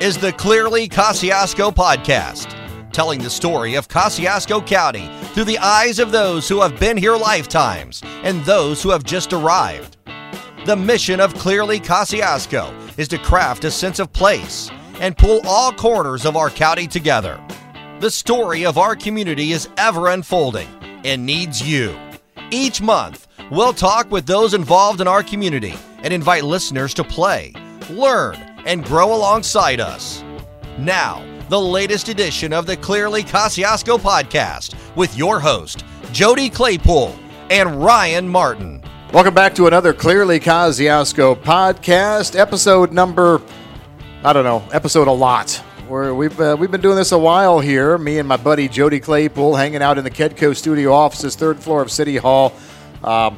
is the Clearly Kosciusko podcast, telling the story of Kosciusko County through the eyes of those who have been here lifetimes and those who have just arrived. The mission of Clearly Kosciusko is to craft a sense of place and pull all corners of our county together. The story of our community is ever unfolding and needs you. Each month, we'll talk with those involved in our community and invite listeners to play, learn, and grow alongside us. Now, the latest edition of the Clearly Kosciusko podcast with your host, Jody Claypool and Ryan Martin. Welcome back to another Clearly Kosciusko podcast, episode number, I don't know, episode a lot. Where we've uh, we've been doing this a while here. Me and my buddy Jody Claypool hanging out in the Kedco studio offices, third floor of City Hall. Um,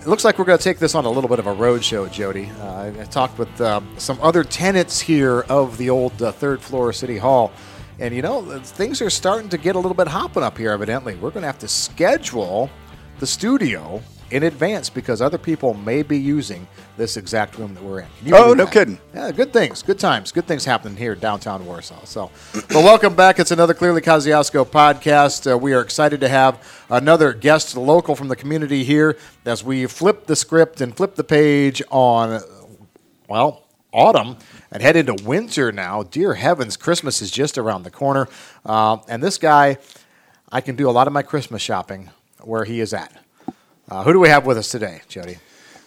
it looks like we're going to take this on a little bit of a road show, Jody. Uh, I, talked with uh, some other tenants here of the old uh, third floor City Hall, and you know things are starting to get a little bit hopping up here. Evidently, we're going to have to schedule the studio in advance because other people may be using this exact room that we're in. Oh, no that? kidding. Yeah, good things, good times, good things happening here in downtown Warsaw. So, but welcome back. It's another Clearly Kosciusko podcast. Uh, we are excited to have another guest local from the community here as we flip the script and flip the page on, well, autumn and head into winter now. Dear heavens, Christmas is just around the corner. Uh, and this guy, I can do a lot of my Christmas shopping where he is at. Uh, who do we have with us today, Jody?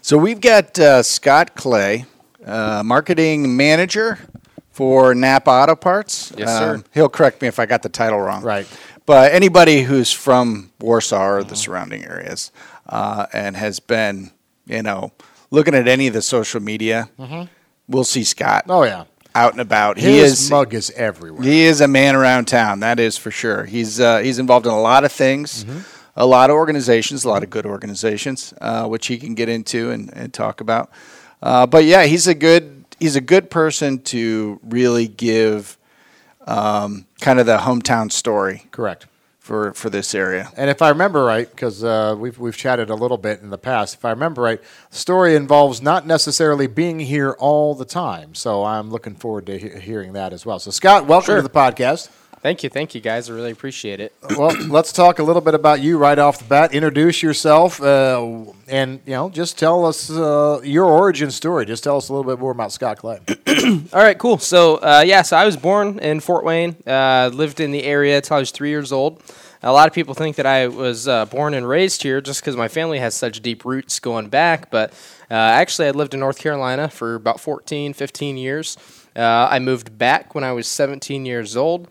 So we've got uh, Scott Clay, uh, marketing manager for Napa Auto Parts. Um, Yes, sir. he'll correct me if I got the title wrong. Right. But anybody who's from Warsaw or the surrounding areas uh, and has been, you know, looking at any of the social media, we'll see Scott Oh, yeah. out and about. His he is mug is everywhere. He is a man around town. That is for sure. He's uh, he's involved in a lot of things, a lot of organizations, a lot of good organizations, uh, which he can get into and, and talk about. Uh, but yeah, he's a good he's a good person to really give um, kind of the hometown story Correct. for for this area. And if I remember right, because uh, we've we've chatted a little bit in the past, if I remember right, the story involves not necessarily being here all the time. So I'm looking forward to he- hearing that as well. So Scott, welcome Sure. to the podcast. Thank you, thank you, guys. I really appreciate it. Well, let's talk a little bit about you right off the bat. Introduce yourself, uh, and you know, just tell us uh, your origin story. Just tell us a little bit more about Scott Clay. All right, cool. So, uh, yeah, so I was born in Fort Wayne. Uh, lived in the area until I was three years old. A lot of people think that I was uh, born and raised here just because my family has such deep roots going back. But uh, actually, I lived in North Carolina for about 14, 15 years. Uh, I moved back when I was 17 years old.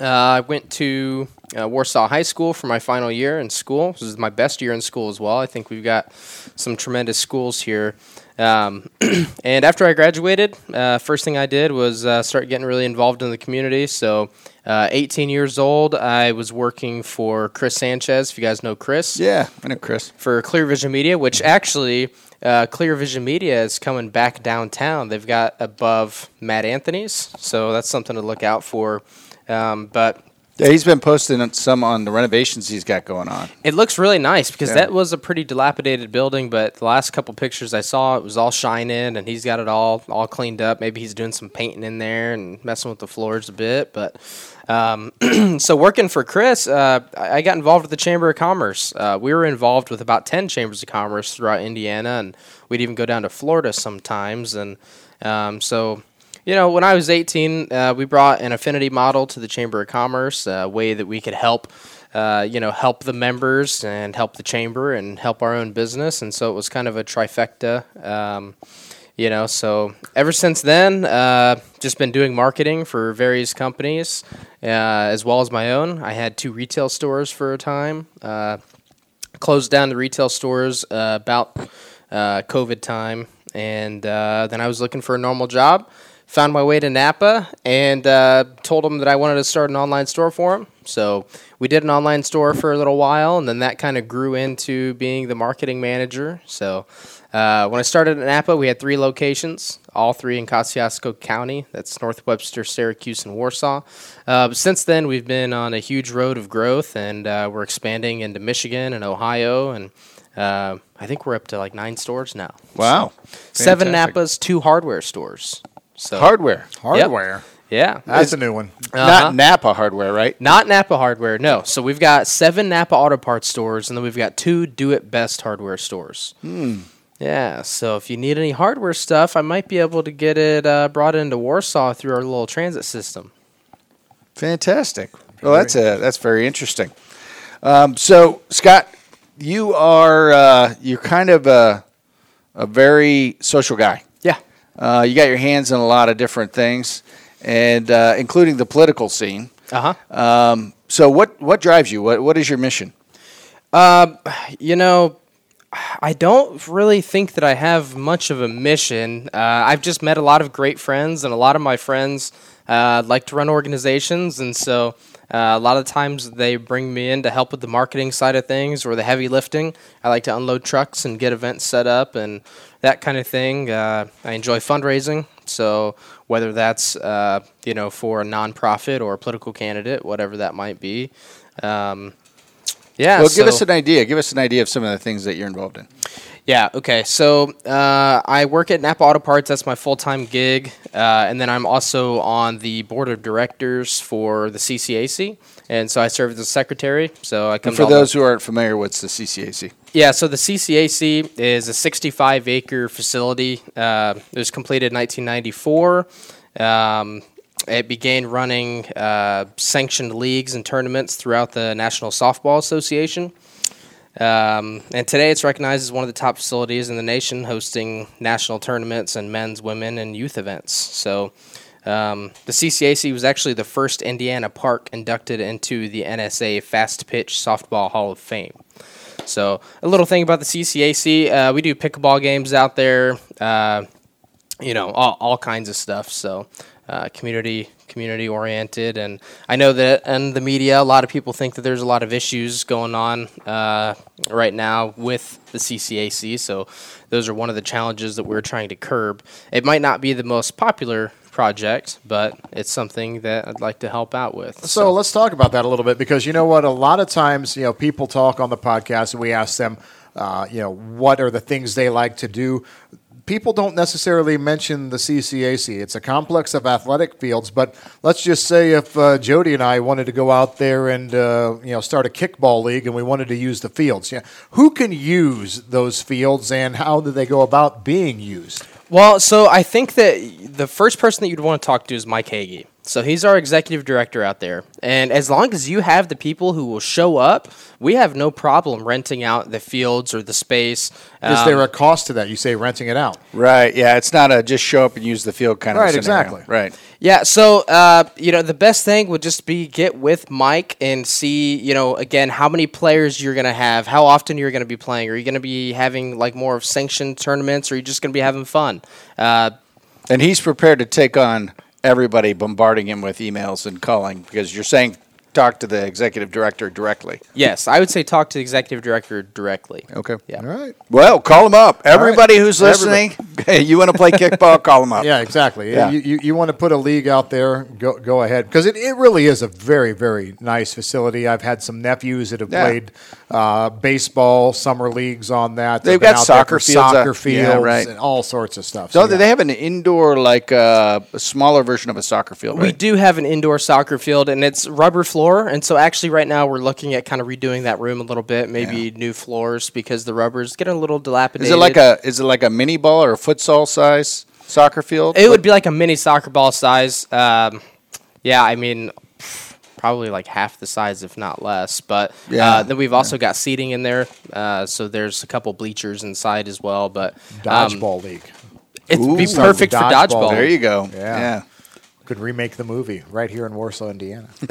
Uh, I went to uh, Warsaw High School for my final year in school. This is my best year in school as well. I think we've got some tremendous schools here. Um, and after I graduated, uh, first thing I did was uh, start getting really involved in the community. So, uh, 18 years old, I was working for Chris Sanchez. If you guys know Chris, Yeah, I know Chris. for Clear Vision Media, which actually uh, Clear Vision Media is coming back downtown. They've got above Matt Anthony's, so that's something to look out for. Um, but Yeah, he's been posting some on the renovations he's got going on. it looks really nice because Yeah. that was a pretty dilapidated building. But the last couple pictures I saw, it was all shining, and he's got it all all cleaned up. Maybe he's doing some painting in there and messing with the floors a bit. But um, so working for Chris, uh, I I got involved with the Chamber of Commerce. Uh, we were involved with about ten chambers of commerce throughout Indiana, and we'd even go down to Florida sometimes. And um, so you know, when I was 18, uh, we brought an affinity model to the Chamber of Commerce, a way that we could help, uh, you know, help the members and help the chamber and help our own business. And so it was kind of a trifecta. Um, you know, so ever since then, uh, just been doing marketing for various companies, uh, as well as my own. I had two retail stores for a time. Uh, closed down the retail stores uh, about uh, COVID time, and then I was looking for a normal job. Found my way to Napa and uh, told them that I wanted to start an online store for them. So we did an online store for a little while, and then that kind of grew into being the marketing manager. So uh, when I started at Napa, we had three locations, all three in Kosciusko County. That's North Webster, Syracuse, and Warsaw. Uh, since then, we've been on a huge road of growth, and uh, we're expanding into Michigan and Ohio, and uh, I think we're up to like nine stores now. Wow. Seven Fantastic. Napas, two hardware stores. So Hardware, Hardware. yeah, That's a new one. Uh-huh. not Napa hardware, right? Not Napa hardware, no. So we've got seven Napa Auto Parts stores, and then we've got two Do It Best hardware stores. Hmm. Yeah, so if you need any hardware stuff, I might be able to get it uh, brought into Warsaw through our little transit system. Fantastic. Well, that's a that's very interesting. Um, so, Scott, you are uh, you're kind of a a very social guy. Uh, you got your hands in a lot of different things, and uh, including the political scene. Uh huh. Um, so, what what drives you? What what is your mission? You know, I don't really think that I have much of a mission. Uh, I've just met a lot of great friends, and a lot of my friends uh, like to run organizations, and so uh, a lot of times they bring me in to help with the marketing side of things or the heavy lifting. I like to unload trucks and get events set up and that kind of thing. Uh, I enjoy fundraising, so whether that's uh, you know for a nonprofit or a political candidate, whatever that might be. Um, yeah. Well, give us an idea. Give us an idea of some of the things that you're involved in. Yeah. Okay. So uh, I work at Napa Auto Parts. That's my full time gig, uh, and then I'm also on the board of directors for the CCAC, and so I serve as a secretary. So I come And for those who aren't familiar, what's the CCAC? yeah, so the CCAC is a 65 acre facility. Uh, it was completed in 1994. Um, it began running uh, sanctioned leagues and tournaments throughout the National Softball Association. Um, and today it's recognized as one of the top facilities in the nation, hosting national tournaments and men's, women, and youth events. So um, the CCAC was actually the first Indiana park inducted into the NSA Fast Pitch Softball Hall of Fame. So a little thing about the CCAC, uh, we do pickleball games out there, uh, you know, all, all kinds of stuff. So uh, community community oriented, and I know that in the media, a lot of people think that there's a lot of issues going on uh, right now with the CCAC. So those are one of the challenges that we're trying to curb. It might not be the most popular project, but it's something that I'd like to help out with. So let's talk about that a little bit because you know what? A lot of times, you know, people talk on the podcast and we ask them, uh, you know, what are the things they like to do. People don't necessarily mention the CCAC. It's a complex of athletic fields, but let's just say if uh, Jody and I wanted to go out there and uh, you know start a kickball league and we wanted to use the fields, yeah, who can use those fields and how do they go about being used? Well, so I think that the first person that you'd want to talk to is Mike Hagee. So he's our executive director out there. And as long as you have the people who will show up, we have no problem renting out the fields or the space. Is Um, there a cost to that? You say renting it out. Right. Yeah. It's not a just show up and use the field kind of Right, a scenario. exactly. Right. Yeah, so uh, you know the best thing would just be get with Mike and see you know again how many players you're gonna have, how often you're gonna be playing. Are you gonna be having like more of sanctioned tournaments, or are you just gonna be having fun? Uh, And he's prepared to take on everybody bombarding him with emails and calling because you're saying talk to the executive director directly. yes, I would say talk to the executive director directly. Okay. Yeah. All right. Well, call them up. Everybody who's Everybody. listening, you want to play kickball, call them up. Yeah, exactly. Yeah. You, you, you want to put a league out there, go, go ahead. Because it, it really is a very, very nice facility. I've had some nephews that have Yeah. played uh, baseball, summer leagues on that. They've been got soccer fields soccer out- fields, yeah, right. and all sorts of stuff. So yeah. they have an indoor, like uh, a smaller version of a soccer field, We do have an indoor soccer field, and it's rubber floor. And so, actually, right now we're looking at kind of redoing that room a little bit, maybe new floors because the rubber's getting a little dilapidated. Is it like a is it like a mini ball or a futsal size soccer field? It would be like a mini soccer ball size. Um, yeah, I mean, probably like half the size, if not less. But Yeah. uh, then we've also got seating in there, uh, so there's a couple bleachers inside as well. But um, Dodgeball league. it'd be Ooh. perfect for Dodgeball. dodgeball. There you go. Yeah. yeah. Could remake the movie right here in Warsaw, Indiana.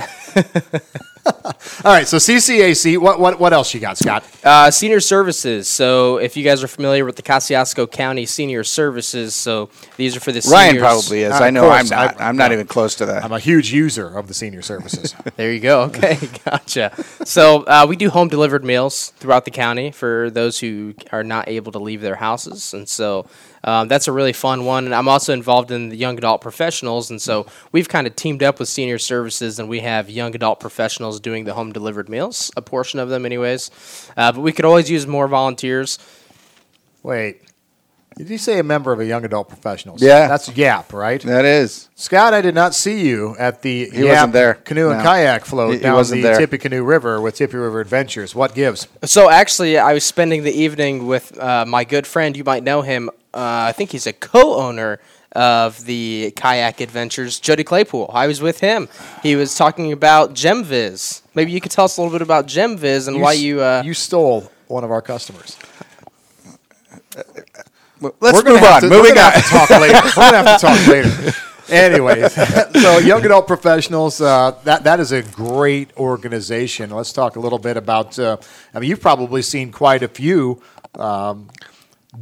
all right, so CCAC. What what what else you got, Scott? Uh, senior services. So if you guys are familiar with the Kosciusko County Senior Services, so these are for the Ryan seniors. probably is. Uh, I of know I'm not. I'm not no. even close to that. I'm a huge user of the senior services. There you go. Okay, gotcha. So uh, we do home delivered meals throughout the county for those who are not able to leave their houses, and so um, that's a really fun one. And I'm also involved in the young adult professionals, and so we've kind of teamed up with senior services, and we have young adult professionals doing the home delivered meals, a portion of them, anyways. Uh, but we could always use more volunteers. Wait, Did you say a member of a young adult professionals? Yeah. That's YAP, right? That is. Scott, I did not see you at the He YAP wasn't there. canoe and No. kayak float He- he down wasn't the there. Tippecanoe River with Tippy River Adventures. What gives? So actually, I was spending the evening with uh, my good friend. You might know him. Uh, I think he's a co-owner of the kayak adventures, Jody Claypool. I was with him. He was talking about GemViz. Maybe you could tell us a little bit about GemViz and why you. Uh, you stole one of our customers. Let's We're move on. to- Moving we're gonna on. Have to talk later. We're gonna have to talk later. Anyways, so young adult professionals, uh, that that is a great organization. Let's talk a little bit about. Uh, I mean, you've probably seen quite a few um,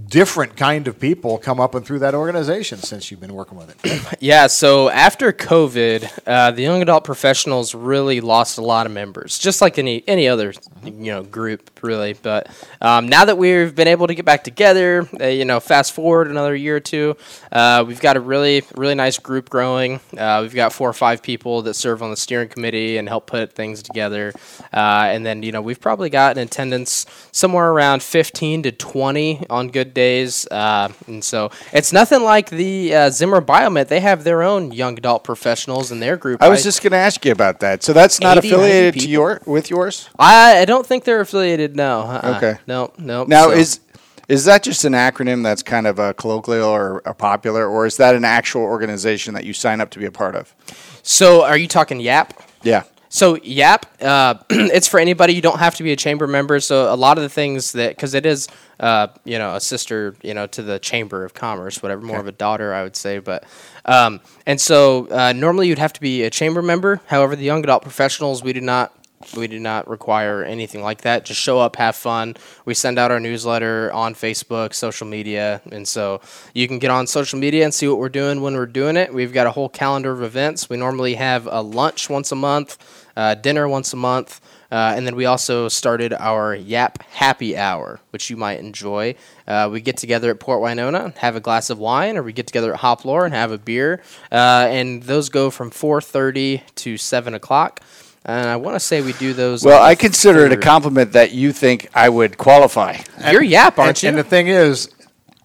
different kind of people come up and through that organization since you've been working with it. Yeah, so after COVID, uh, the young adult professionals really lost a lot of members, just like any any other you know group, really. But um, now that we've been able to get back together, uh, you know, fast forward another year or two, uh, we've got a really really nice group growing. Uh, we've got four or five people that serve on the steering committee and help put things together, uh, and then you know we've probably got an attendance somewhere around 15 to 20 on good days, uh, and so it's nothing like the uh, Zimmer Biomet. They have their own young adult professionals in their group. I was just going to ask you about that. So that's not 80, affiliated to your with yours. I, I don't think they're affiliated. No. Uh-uh. Okay. No. No. Now So- is is that just an acronym that's kind of a colloquial or a popular, or is that an actual organization that you sign up to be a part of? so? Are you talking YAP? Yeah. So YAP, uh, it's for anybody. You don't have to be a chamber member. So a lot of the things that, because it is, uh, you know, a sister, you know, to the Chamber of Commerce, whatever, more of a daughter, I would say. But um, and so uh, normally you'd have to be a chamber member. However, the young adult professionals, we do not. We do not require anything like that. Just show up, have fun. We send out our newsletter on Facebook, social media, and so you can get on social media and see what we're doing when we're doing it. We've got a whole calendar of events. We normally have a lunch once a month, uh, dinner once a month, uh, and then we also started our Yap Happy Hour, which you might enjoy. Uh, we get together at Port Winona, have a glass of wine, or we get together at Hoplore and have a beer, uh, and those go from 4:30 to 7 o'clock. And I want to say we do those. Well, on I consider it a compliment that you think I would qualify. You're Yap, aren't and, you? and the thing is,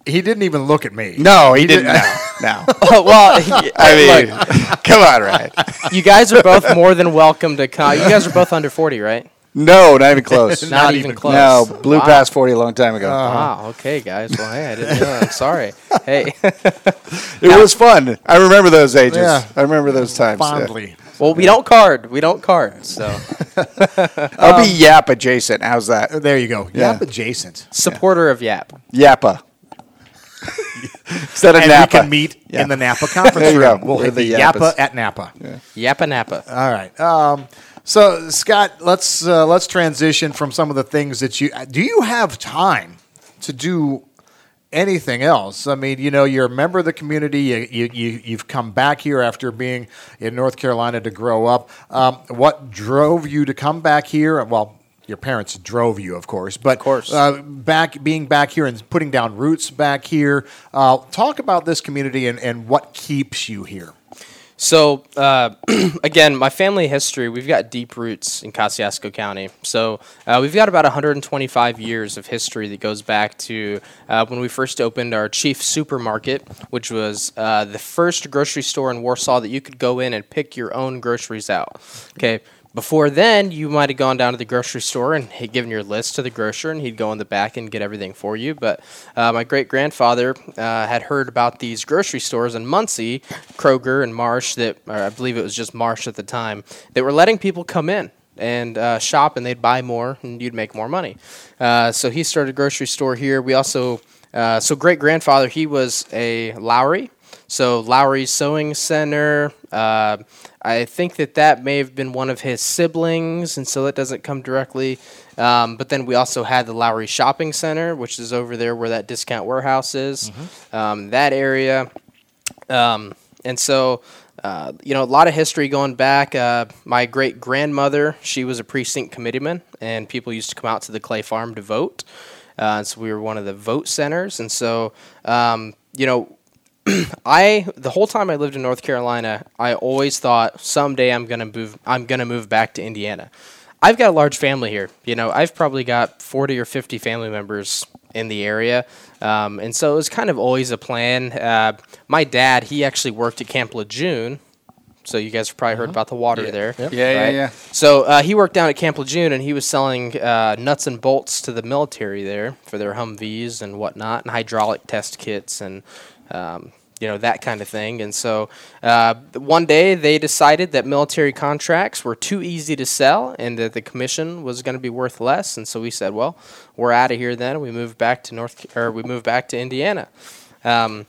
he didn't even look at me. No, he didn't. No, no. Oh, well, I mean, look, come on, right? you guys are both more than welcome to come. You guys are both under 40, right? No, not even close. Not, even close. No, blew Wow. past forty a long time ago. Uh-huh. Wow. Okay, guys. Well, hey, I didn't know. I'm sorry. Hey. It was fun. I remember those ages. Yeah. I remember those times. yeah. Fondly. well, we don't card. We don't card. So I'll be Yap adjacent. How's that? There you go. Yeah. Yap adjacent. supporter of Yap. Yappa. Instead of And Napa. we can meet Yeah. in the Napa conference There you room. go. We'll We're hit the the Yappa at Napa. Yappa Napa. All right. Um, so Scott, let's uh, let's transition from some of the things that you do. You have time to do anything else? I mean, you know, you're a member of the community. You, you, you you've come back here after being in North Carolina to grow up. Um, what drove you to come back here? Well. Your parents drove you, of course, but of course. uh, back being back here and putting down roots back here. Uh, talk about this community and, and what keeps you here. So uh, again, my family history, we've got deep roots in Kosciusko County. So uh, we've got about 125 years of history that goes back to uh, when we first opened our Chief Supermarket, which was uh, the first grocery store in Warsaw that you could go in and pick your own groceries out. Okay. Before then, you might have gone down to the grocery store and given your list to the grocer, and he'd go in the back and get everything for you. But uh, my great grandfather uh, had heard about these grocery stores in Muncie, Kroger and Marsh, that I believe it was just Marsh at the time, that were letting people come in and uh, shop, and they'd buy more, and you'd make more money. Uh, so he started a grocery store here. We also, uh, so great grandfather, he was a Lowry. So Lowry Sewing Center. Uh, I think that that may have been one of his siblings, and so that doesn't come directly. Um, but then we also had the Lowry Shopping Center, which is over there where that discount warehouse is. Um, that area. Um, and so, uh, you know, a lot of history going back. Uh, my great grandmother, she was a precinct committeeman, and people used to come out to the Clay Farm to vote. Uh, so we were one of the vote centers. And so, um, you know, I the whole time I lived in North Carolina, I always thought someday I'm gonna move. I'm gonna move back to Indiana. I've got a large family here. You know, I've probably got 40 or 50 family members in the area. Um, and so it was kind of always a plan. Uh, my dad, he actually worked at Camp Lejeune. So you guys have probably heard about the water there. Yeah, yeah, right? yeah. So uh, he worked down at Camp Lejeune, and he was selling uh, nuts and bolts to the military there for their Humvees and whatnot, and hydraulic test kits and um, you know that kind of thing. And so uh, one day they decided that military contracts were too easy to sell, and that the commission was going to be worth less. And so we said, well, we're out of here then. We moved back to North, or we moved back to Indiana. Um,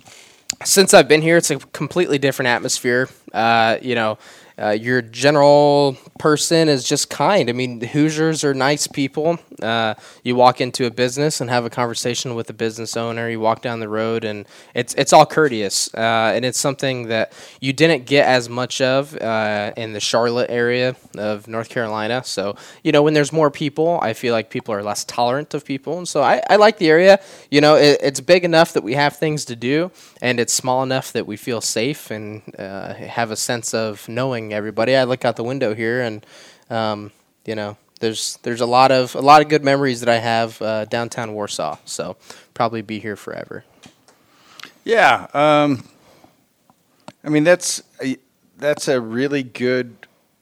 since I've been here, it's a completely different atmosphere. Uh, you know, uh, your general person is just kind. I mean, Hoosiers are nice people. Uh, you walk into a business and have a conversation with the business owner. You walk down the road, and it's it's all courteous, uh, and it's something that you didn't get as much of uh, in the Charlotte area of North Carolina. So, you know, when there's more people, I feel like people are less tolerant of people, and so I, I like the area. You know, it, it's big enough that we have things to do, and it's small enough that we feel safe and uh, have a sense of knowing everybody. I look out the window here, and um, you know, there's there's a lot of a lot of good memories that I have uh, downtown Warsaw. So probably be here forever. Yeah, um, I mean that's a, that's a really good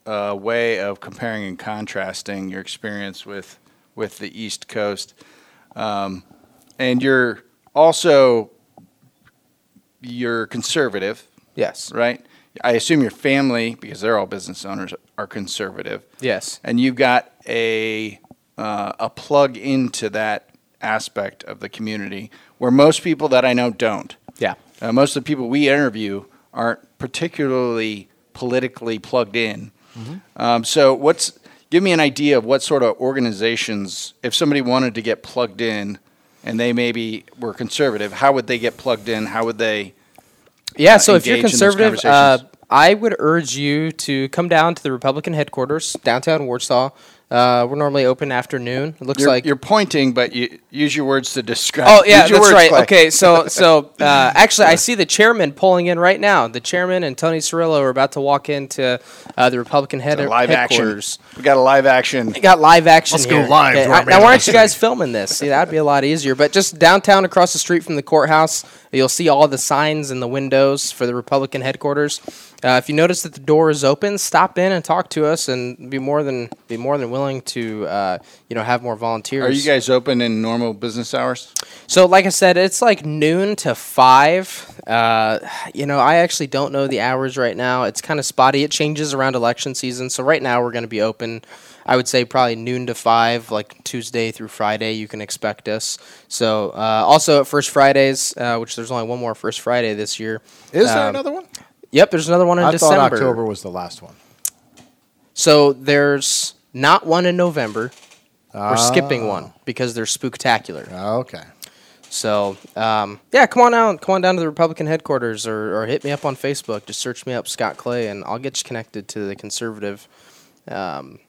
uh, way of comparing and contrasting your experience with with the East Coast, um, and you're also you're conservative, Yes. right? I assume your family, because they're all business owners, are conservative, Yes. and you've got a uh, a plug into that aspect of the community where most people that I know don't. Yeah. Uh, most of the people we interview aren't particularly politically plugged in. Um, so, what's give me an idea of what sort of organizations, if somebody wanted to get plugged in, and they maybe were conservative, how would they get plugged in? How would they? Yeah, uh, so if you're engage in those conservative, uh. I would urge you to come down to the Republican headquarters downtown Warsaw. Uh, we're normally open afternoon. It looks You're, like you're pointing, but you use your words to describe. Oh yeah, Use your that's words, right. Clay. Okay, so so uh, actually, I see the chairman pulling in right now. The chairman and Tony Cirillo are about to walk into uh, the Republican head- live action. headquarters. We got a live action. We got live action. Let's go live to our I- now, why aren't you guys filming this? See, that'd be a lot easier. But just downtown, across the street from the courthouse, you'll see all the signs in the windows for the Republican headquarters. Uh, if you notice that the door is open, stop in and talk to us, and be more than be more than willing to uh, you know have more volunteers. Are you guys open in normal business hours? So, like I said, it's like noon to five. Uh, you know, I actually don't know the hours right now. It's kind of spotty. It changes around election season. So right now we're going to be open. I would say probably noon to five, like Tuesday through Friday. You can expect us. So uh, also at First Fridays, uh, which there's only one more First Friday this year. Is there Um, another one? Yep, there's another one in I December. thought October was the last one. So there's not one in November. We're skipping Ah. one because they're spooktacular. Okay. So um, yeah, come on out, come on down to the Republican headquarters, or, or hit me up on Facebook. Just search me up, Scott Clay, and I'll get you connected to the conservative um,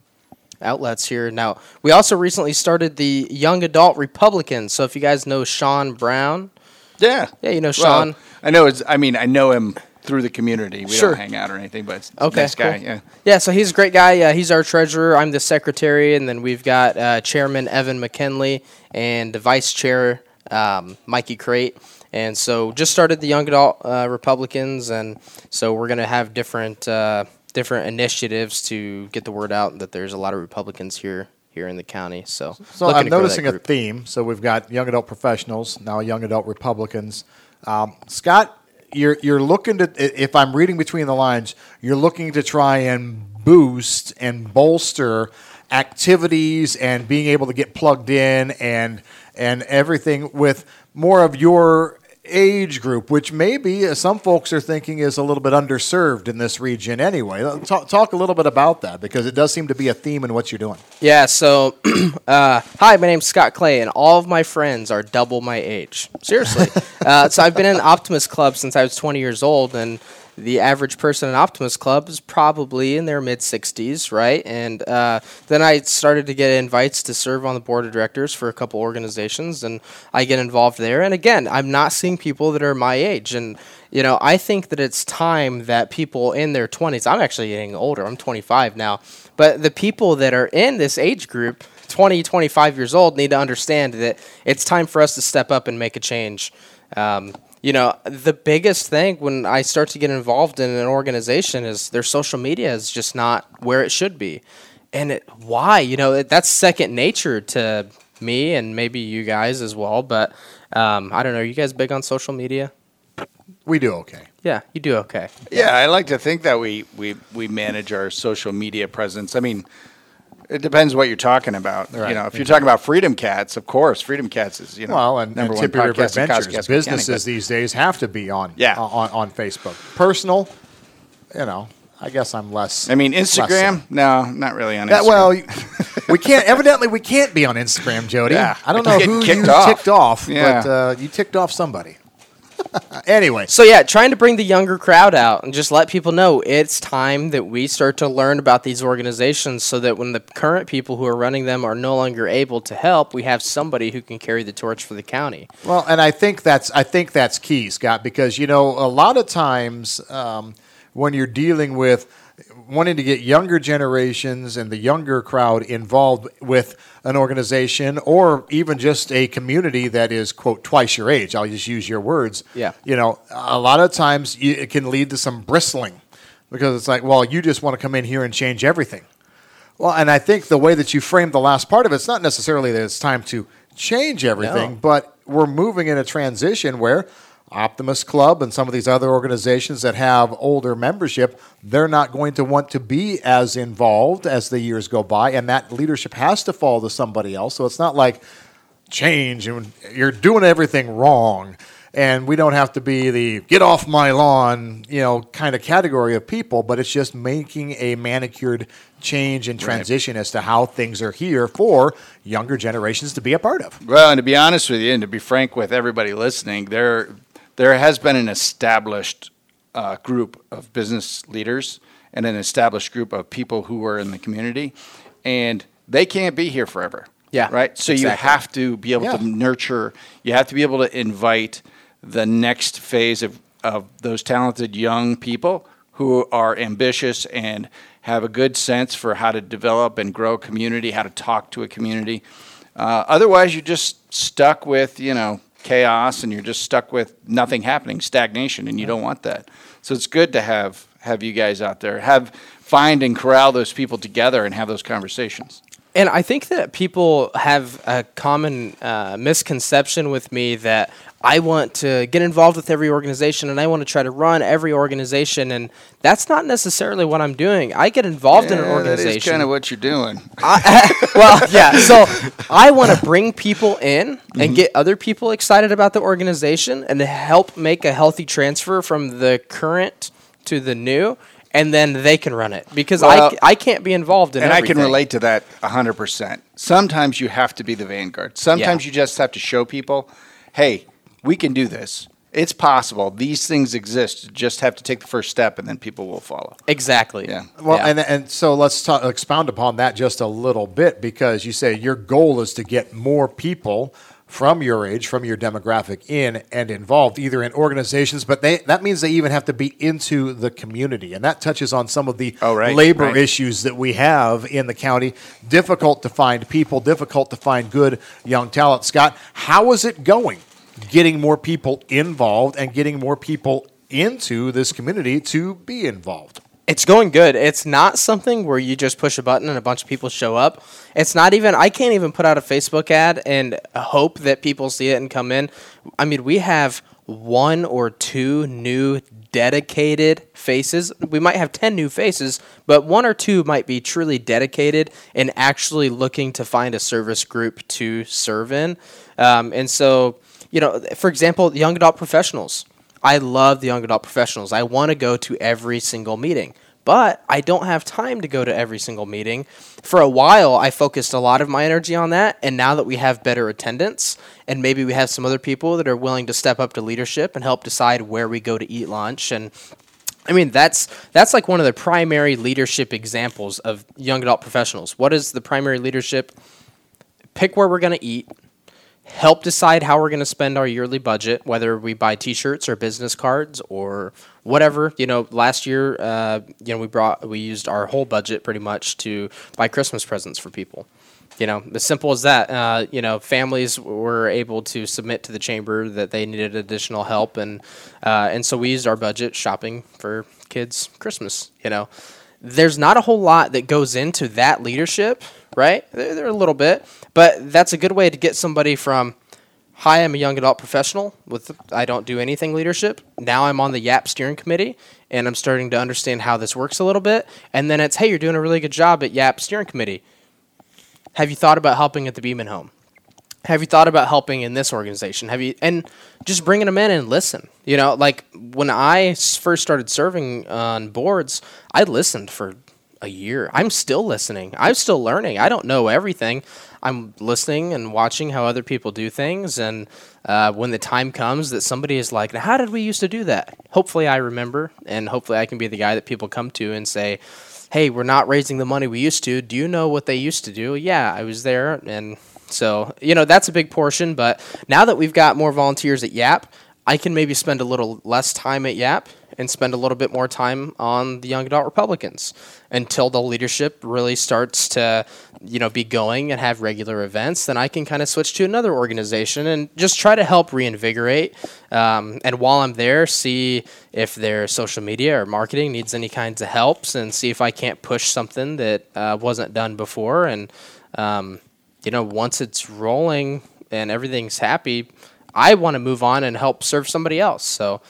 outlets here. Now, we also recently started the Young Adult Republicans. So if you guys know Sean Brown, Yeah. yeah, you know Well, Sean. I know. It's. I mean, I know him through the community. We Sure. don't hang out or anything, but it's Okay, nice guy. cool. Yeah. Yeah, so he's a great guy. Uh, he's our treasurer. I'm the secretary, and then we've got uh, Chairman Evan McKinley and the vice chair um, Mikey Crate. And so just started the Young Adult uh, Republicans, and so we're gonna have different uh, different initiatives to get the word out that there's a lot of Republicans here here in the county. So So I'm to grow that noticing a theme. So we've got young adult professionals now, young adult Republicans. Um, Scott, you're you're looking to if I'm reading between the lines, you're looking to try and boost and bolster activities and being able to get plugged in and and everything with more of your age group, which maybe uh, some folks are thinking is a little bit underserved in this region anyway. Talk, talk a little bit about that because it does seem to be a theme in what you're doing. Yeah, so uh, hi, my name's Scott Clay, and all of my friends are double my age. Seriously. uh, so I've been in Optimist Club since I was 20 years old, and the average person in Optimist Club is probably in their mid 60s, right? And uh, then I started to get invites to serve on the board of directors for a couple organizations, and I get involved there. And again, I'm not seeing people that are my age, and you know, I think that it's time that people in their 20s, I'm actually getting older, I'm 25 now, but the people that are in this age group, 20, 25 years old need to understand that it's time for us to step up and make a change. Um, you know, the biggest thing when I start to get involved in an organization is their social media is just not where it should be. And it, why? You know, that's second nature to me and maybe you guys as well. But um, I don't know. Are you guys big on social media? We do okay. Yeah, you do okay. Yeah, I like to think that we, we, we manage our social media presence. I mean, it depends what you're talking about. Right. You know, if you're talking about Freedom Cats, of course, Freedom Cats is you know Well, and, and number one Tippy River Adventures, businesses these days have to be on Yeah. on, on Facebook. Personal, you know, I guess I'm less. I mean, so. Instagram, no, not really on That, Instagram. well, we can't. Evidently, we can't be on Instagram, Jody. Yeah. I don't know who you off. ticked off, Yeah. but uh, you ticked off somebody. anyway, So yeah, trying to bring the younger crowd out and just let people know it's time that we start to learn about these organizations so that when the current people who are running them are no longer able to help, we have somebody who can carry the torch for the county. Well, and I think that's I think that's key, Scott, because you know a lot of times um, when you're dealing with wanting to get younger generations and the younger crowd involved with an organization or even just a community that is quote twice your age. I'll just use your words. Yeah. You know, a lot of times it can lead to some bristling because it's like, well, you just want to come in here and change everything. Well, and I think the way that you framed the last part of it, it's not necessarily that it's time to change everything, No. but we're moving in a transition where Optimist Club and some of these other organizations that have older membership, they're not going to want to be as involved as the years go by, and that leadership has to fall to somebody else. So it's not like change and you're doing everything wrong. And we don't have to be the get off my lawn, you know, kind of category of people, but it's just making a manicured change and transition as to how things are here for younger generations to be a part of. Well, and to be honest with you, and to be frank with everybody listening, there there has been an established uh, group of business leaders and an established group of people who are in the community, and they can't be here forever. Yeah, Right. So you have to be able Yeah. to nurture. You have to be able to invite the next phase of of those talented young people who are ambitious and have a good sense for how to develop and grow a community, how to talk to a community. Uh, otherwise, you're just stuck with you know chaos, and you're just stuck with nothing happening, stagnation, and you don't want that. So it's good to have have you guys out there, have find and corral those people together, and have those conversations. And I think that people have a common uh, misconception with me that I want to get involved with every organization and I want to try to run every organization, and that's not necessarily what I'm doing. I get involved in an Yeah, that organization. is kind of what you're doing. well, yeah. So I want to bring people in Mm-hmm. and get other people excited about the organization and to help make a healthy transfer from the current to the new, and then they can run it because Well, I, c- I can't be involved in it. and I can relate to that 100%. Sometimes you have to be the vanguard. Sometimes Yeah. you just have to show people, hey, we can do this. It's possible. These things exist. You just have to take the first step, and then people will follow. Exactly. Yeah. Well, Yeah. and and so let's talk, expound upon that just a little bit because you say your goal is to get more people from your age, from your demographic, in and involved, either in organizations, but they that means they even have to be into the community, and that touches on some of the Oh, right, labor right. issues that we have in the county. Difficult to find people, difficult to find good young talent. Scott, how is it going? Getting more people involved and getting more people into this community to be involved. It's going good. It's not something where you just push a button and a bunch of people show up. It's not even, I can't even put out a Facebook ad and hope that people see it and come in. I mean, we have one or two new dedicated faces. We might have 10 new faces, but one or two might be truly dedicated and actually looking to find a service group to serve in. Um, and so, you know, for example, young adult professionals. I love the young adult professionals. I want to go to every single meeting, but I don't have time to go to every single meeting. For a while, I focused a lot of my energy on that, and now that we have better attendance, and maybe we have some other people that are willing to step up to leadership and help decide where we go to eat lunch and I mean that's that's like one of the primary leadership examples of young adult professionals. What is the primary leadership? Pick where we're going to eat, help decide how we're going to spend our yearly budget, whether we buy T-shirts or business cards or whatever. You know, last year, uh, you know, we brought we used our whole budget pretty much to buy Christmas presents for people. you know, as simple as that. Uh, you know, families were able to submit to the chamber that they needed additional help, and uh, and so we used our budget shopping for kids Christmas. You know, there's not a whole lot that goes into that leadership, right? There, there a little bit, but that's a good way to get somebody from. Hi, I'm a young adult professional with I don't do anything leadership. Now I'm on the YAP steering committee and I'm starting to understand how this works a little bit. And then it's, hey, you're doing a really good job at YAP steering committee have you thought about helping at the Beaman home? Have you thought about helping in this organization? Have you and just bringing them in and listen? You know, like when I first started serving on boards, I listened for a year. I'm still listening. I'm still learning. I don't know everything. I'm listening and watching how other people do things. And uh, when the time comes that somebody is like, "How did we used to do that?" Hopefully, I remember, and hopefully, I can be the guy that people come to and say, hey, we're not raising the money we used to. Do you know what they used to do? Yeah, I was there. And so, you know, that's a big portion. But now that we've got more volunteers at YAP, I can maybe spend a little less time at YAP and spend a little bit more time on the young adult Republicans until the leadership really starts to, you know, be going and have regular events. Then I can kind of switch to another organization and just try to help reinvigorate. Um, and while I'm there, see if their social media or marketing needs any kinds of helps, and see if I can't push something that uh, wasn't done before. And um, you know, once it's rolling and everything's happy. I want to move on and help serve somebody else. So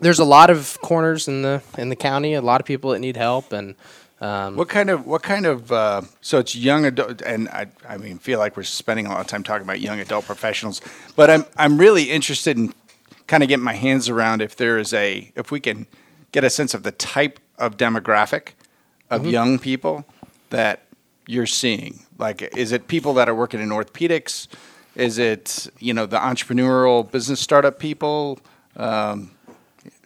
there's a lot of corners in the in the county, a lot of people that need help, and um, what kind of what kind of uh, so it's young adult and I I mean feel like we're spending a lot of time talking about young adult professionals, but I'm I'm really interested in kind of getting my hands around if there is a if we can get a sense of the type of demographic of mm-hmm. young people that you're seeing. Like, is it people that are working in orthopedics? Is it you know the entrepreneurial business startup people? Um,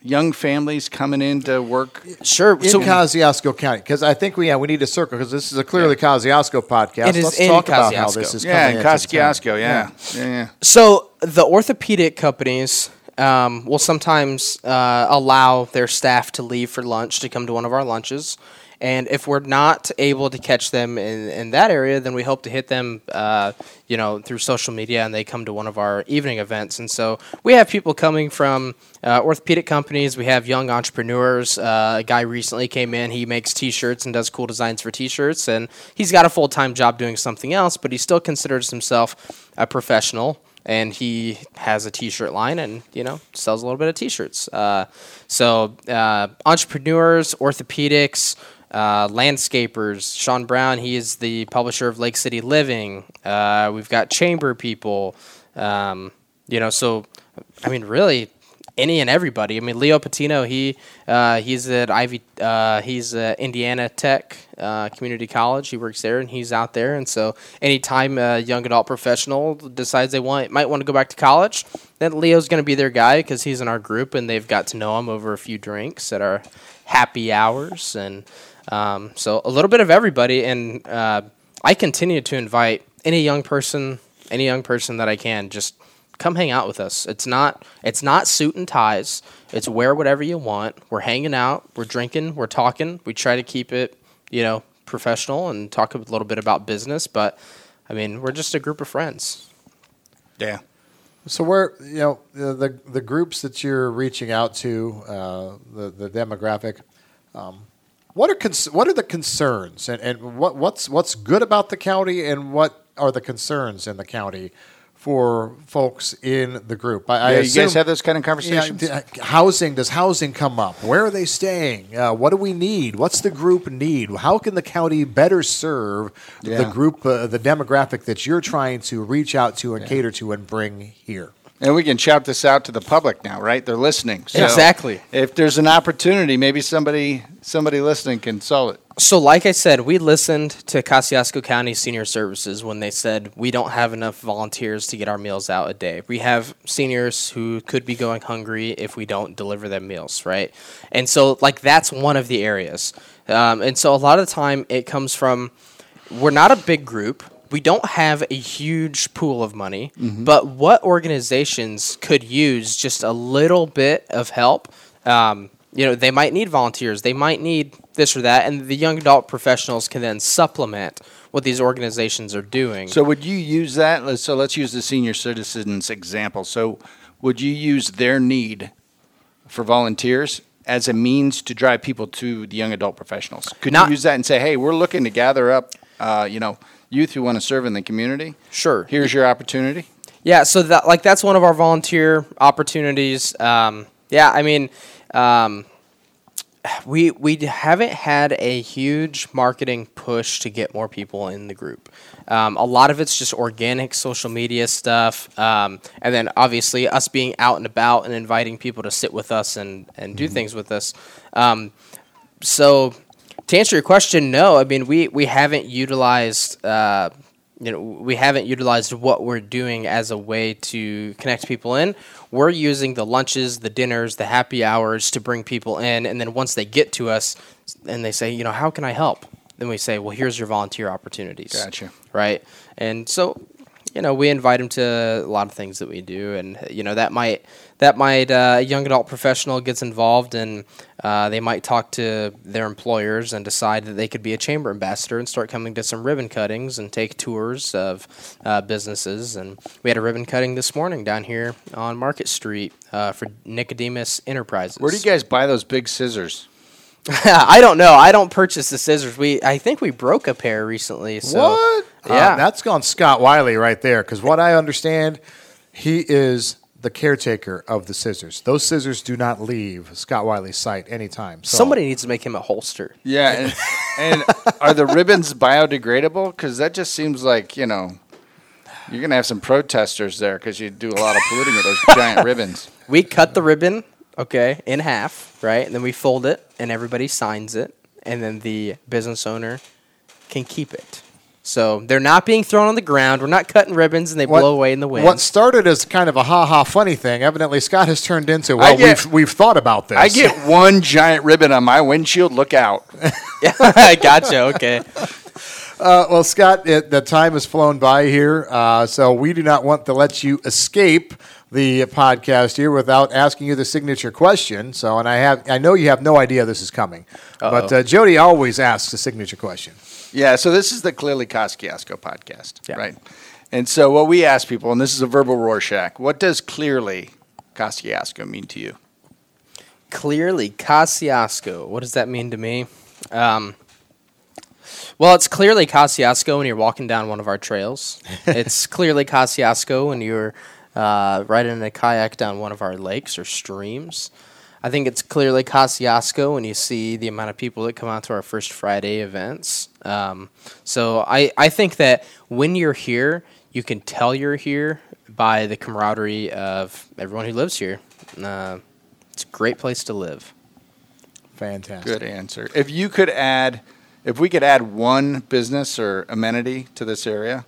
young families coming in to work? Sure. In so, Kosciusko County, because I think we yeah, we need to circle because this is a clearly yeah. Kosciusko podcast. It is Let's in talk Kosciusko. about how this is yeah, coming. Yeah, Kosciuszko. Yeah. Yeah. yeah. So the orthopedic companies um, will sometimes uh, allow their staff to leave for lunch to come to one of our lunches. And if we're not able to catch them in, in that area, then we hope to hit them, uh, you know, through social media, and they come to one of our evening events. And so we have people coming from uh, orthopedic companies. We have young entrepreneurs. Uh, a guy recently came in. He makes T-shirts and does cool designs for T-shirts, and he's got a full time job doing something else, but he still considers himself a professional and he has a t-shirt line and you know sells a little bit of t-shirts uh, so uh, entrepreneurs orthopedics uh, landscapers. Sean Brown, he is the publisher of Lake City Living. Uh, we've got chamber people. Um, you know, so I mean, really, any and everybody. I mean, Leo Patino, he uh, he's at Ivy, uh, he's at Indiana Tech uh, Community College. He works there, and he's out there. And so, anytime a young adult professional decides they want might want to go back to college, then Leo's going to be their guy because he's in our group, and they've got to know him over a few drinks at our happy hours and um, so a little bit of everybody, and uh, I continue to invite any young person, any young person that I can, just come hang out with us. It's not it's not suit and ties. It's wear whatever you want. We're hanging out, we're drinking, we're talking. We try to keep it, you know, professional and talk a little bit about business, but I mean, we're just a group of friends. Yeah. So where you know the the, the groups that you're reaching out to, uh, the the demographic, um, what are cons- what are the concerns, and, and what what's what's good about the county, and what are the concerns in the county for folks in the group? I, yeah, I assume, you guys have those kind of conversations. Yeah, housing does housing come up? Where are they staying? Uh, what do we need? What's the group need? How can the county better serve yeah. the group, uh, the demographic that you're trying to reach out to and cater to and bring here? And we can shout this out to the public now, right? They're listening. So exactly. If there's an opportunity, maybe somebody somebody listening can solve it. So, like I said, we listened to Kosciusko County Senior Services when they said we don't have enough volunteers to get our meals out a day. We have seniors who could be going hungry if we don't deliver them meals, right? And so, like that's one of the areas. Um, and so, a lot of the time, it comes from we're not a big group we don't have a huge pool of money, mm-hmm. but what organizations could use just a little bit of help? Um, you know, they might need volunteers, they might need this or that, and the young adult professionals can then supplement what these organizations are doing. So would you use that? So let's use the senior citizens example. So would you use their need for volunteers as a means to drive people to the young adult professionals? Could Not- you use that and say, hey, we're looking to gather up, uh, you know, youth who want to serve in the community? Sure. Here's your opportunity. Yeah, so that like that's one of our volunteer opportunities. Um, yeah, I mean, um, we we haven't had a huge marketing push to get more people in the group. Um, a lot of it's just organic social media stuff, um, and then obviously us being out and about and inviting people to sit with us and and do things with us. Um, so to answer your question, no. I mean, we we haven't utilized. Uh, you know, we haven't utilized what we're doing as a way to connect people in. We're using the lunches, the dinners, the happy hours to bring people in, and then once they get to us, and they say, you know, how can I help? Then we say, well, here's your volunteer opportunities. Gotcha. Right, and so you know, we invite them to a lot of things that we do, and you know that might that might uh, a young adult professional gets involved, and uh, they might talk to their employers and decide that they could be a chamber ambassador and start coming to some ribbon cuttings and take tours of uh, businesses. And we had a ribbon cutting this morning down here on Market Street uh, for Nicodemus Enterprises. Where do you guys buy those big scissors? I don't know. I don't purchase the scissors. We I think we broke a pair recently. So what? Uh, Yeah. that's gone Scott Wiley right there. Because what I understand, he is the caretaker of the scissors. Those scissors do not leave Scott Wiley's site anytime. So Somebody needs to make him a holster. Yeah, and, and are the ribbons biodegradable? Because that just seems like you know you're gonna have some protesters there because you do a lot of polluting with those giant ribbons. We cut the ribbon, okay, in half, right? And then we fold it, and everybody signs it, and then the business owner can keep it. So they're not being thrown on the ground. We're not cutting ribbons and they what- blow away in the wind. What started as kind of a ha ha funny thing, evidently Scott has turned into. Well, get- we've we've thought about this. I get one giant ribbon on my windshield. Look out! yeah, I gotcha. Okay. Uh, well, Scott, it, the time has flown by here, uh, so we do not want to let you escape the podcast here without asking you the signature question. So, and I have, I know you have no idea this is coming, but uh, Jody always asks a signature question. Yeah, so this is the Clearly Kosciusko podcast, Yeah. right? And so what we ask people, and this is a verbal Rorschach, what does Clearly Kosciusko mean to you? Clearly, Kosciusko. What does that mean to me? Um, well, it's clearly Kosciusko when you're walking down one of our trails. it's clearly Kosciusko when you're uh, riding in a kayak down one of our lakes or streams. I think it's clearly Kosciusko when you see the amount of people that come out to our First Friday events. Um, so I, I think that when you're here, you can tell you're here by the camaraderie of everyone who lives here. Uh, it's a great place to live. Fantastic. Good answer. If you could add, if we could add one business or amenity to this area,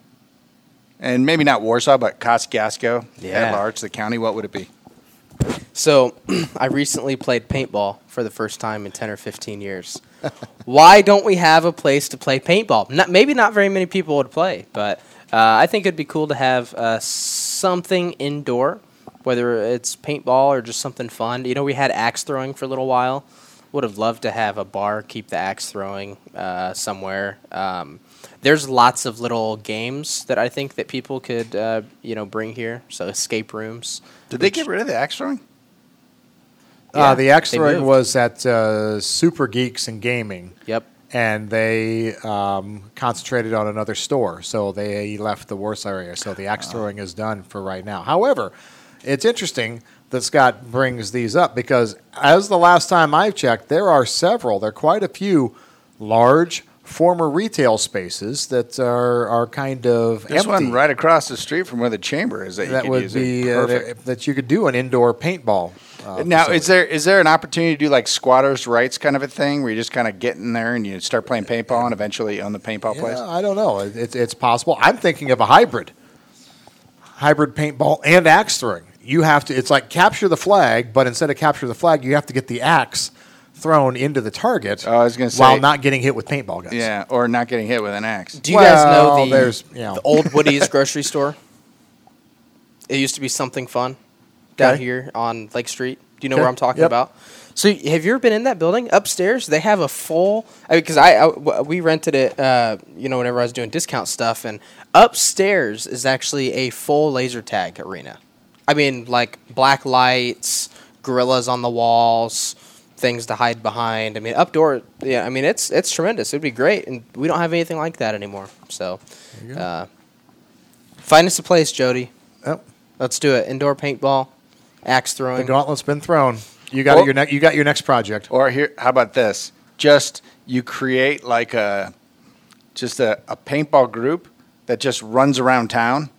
and maybe not Warsaw, but Kosciusko Yeah. at large, the county, what would it be? So I recently played paintball for the first time in 10 or 15 years. Why don't we have a place to play paintball? Not, maybe not very many people would play, but uh, I think it'd be cool to have uh, something indoor, whether it's paintball or just something fun. You know, we had axe throwing for a little while. Would have loved to have a bar keep the axe throwing uh, somewhere. Um, there's lots of little games that I think that people could, uh, you know, bring here. So escape rooms. Did they get rid of the axe throwing? Uh, the axe throwing moved. was at uh, Super Geeks and Gaming. Yep. and they um, concentrated on another store. So they left the Warsaw area. So the axe throwing is done for right now. However, it's interesting that Scott brings these up because as the last time I've checked, there are several, there are quite a few large former retail spaces that are, are kind of This empty. one right across the street from where the chamber is that, you that could would use. be uh, that you could do an indoor paintball. Uh, now, facility. is there is there an opportunity to do like squatters' rights kind of a thing, where you just kind of get in there and you start playing paintball and eventually own the paintball place? I don't know. It- It's, it's possible. I'm thinking of a hybrid, hybrid paintball and axe throwing. You have to. It's like capture the flag, but instead of capture the flag, you have to get the axe thrown into the target. Oh, I was gonna say while not getting hit with paintball guns. Yeah, or not getting hit with an axe. Do you guys know the, there's, you know. the old Woody's grocery store? It used to be something fun down Okay. here on Lake Street. Do you know Okay. where I'm talking Yep. about? So have you ever been in that building upstairs? They have a full because I, I w- we rented it. Uh, you know, whenever I was doing discount stuff, and upstairs is actually a full laser tag arena. I mean, like black lights, gorillas on the walls, things to hide behind. I mean, updoor. Yeah, I mean it's it's tremendous. It'd be great, and we don't have anything like that anymore. So, uh, find us a place, Jody. Yep. Let's do it. Indoor paintball, axe The throwing. gauntlet's been thrown. You got Well- your ne- you got your next project. Or here, how about this? Just you create like a just a, a paintball group that just runs around town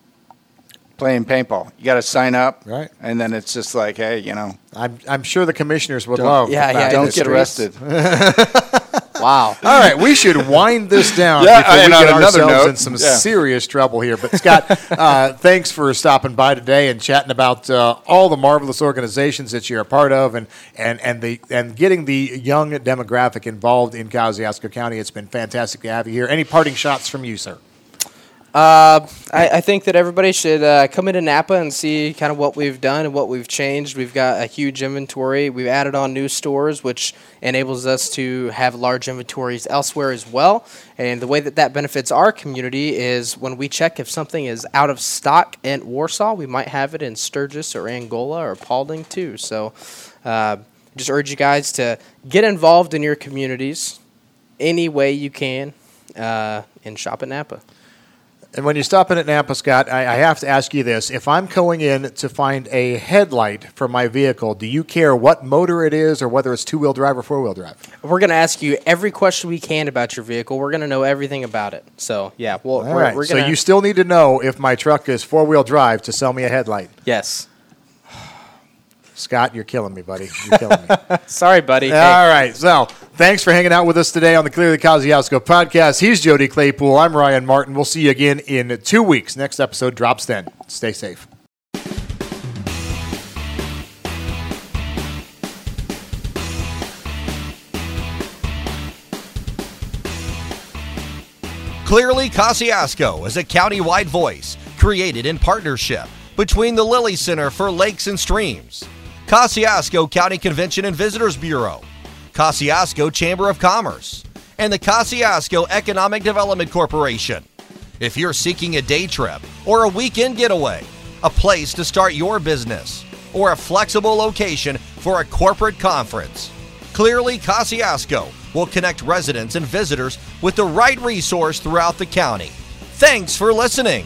playing paintball. You got to sign up, Right. And then it's just like, hey, you know, I'm I'm sure the commissioners would Don't- love. Yeah, yeah, don't that get arrested. Wow. All right, we should wind this down Yeah, before we and get another ourselves note, in some yeah. serious trouble here. But Scott, uh, thanks for stopping by today and chatting about uh, all the marvelous organizations that you're a part of, and and and the and getting the young demographic involved in Kosciusko County. It's been fantastic to have you here. Any parting shots from you, sir? Uh, I, I think that everybody should uh, come into Napa and see kind of what we've done and what we've changed. We've got a huge inventory. We've added on new stores, which enables us to have large inventories elsewhere as well. And the way that that benefits our community is when we check if something is out of stock in Warsaw, we might have it in Sturgis or Angola or Paulding too. So, uh, just urge you guys to get involved in your communities any way you can uh, and shop at Napa. And when you stop in at Napa, Scott, I, I have to ask you this: If I'm going in to find a headlight for my vehicle, do you care what motor it is, or whether it's two-wheel drive or four-wheel drive? We're going to ask you every question we can about your vehicle. We're going to know everything about it. So, yeah, well, All we're, right. we're so going to. you still need to know if my truck is four-wheel drive to sell me a headlight. yes. Scott, you're killing me, buddy. You're killing me. Sorry, buddy. Hey, All right. So thanks for hanging out with us today on the Clearly Kosciusko podcast. He's Jody Claypool. I'm Ryan Martin. We'll see you again in two weeks. Next episode drops then. Stay safe. Clearly, Kosciusko is a county-wide voice created in partnership between the Lilly Center for Lakes and Streams, Kosciusko County Convention and Visitors Bureau, Kosciusko Chamber of Commerce, and the Kosciusko Economic Development Corporation. If you're seeking a day trip or a weekend getaway, a place to start your business, or a flexible location for a corporate conference, Clearly, Kosciusko will connect residents and visitors with the right resource throughout the county. Thanks for listening.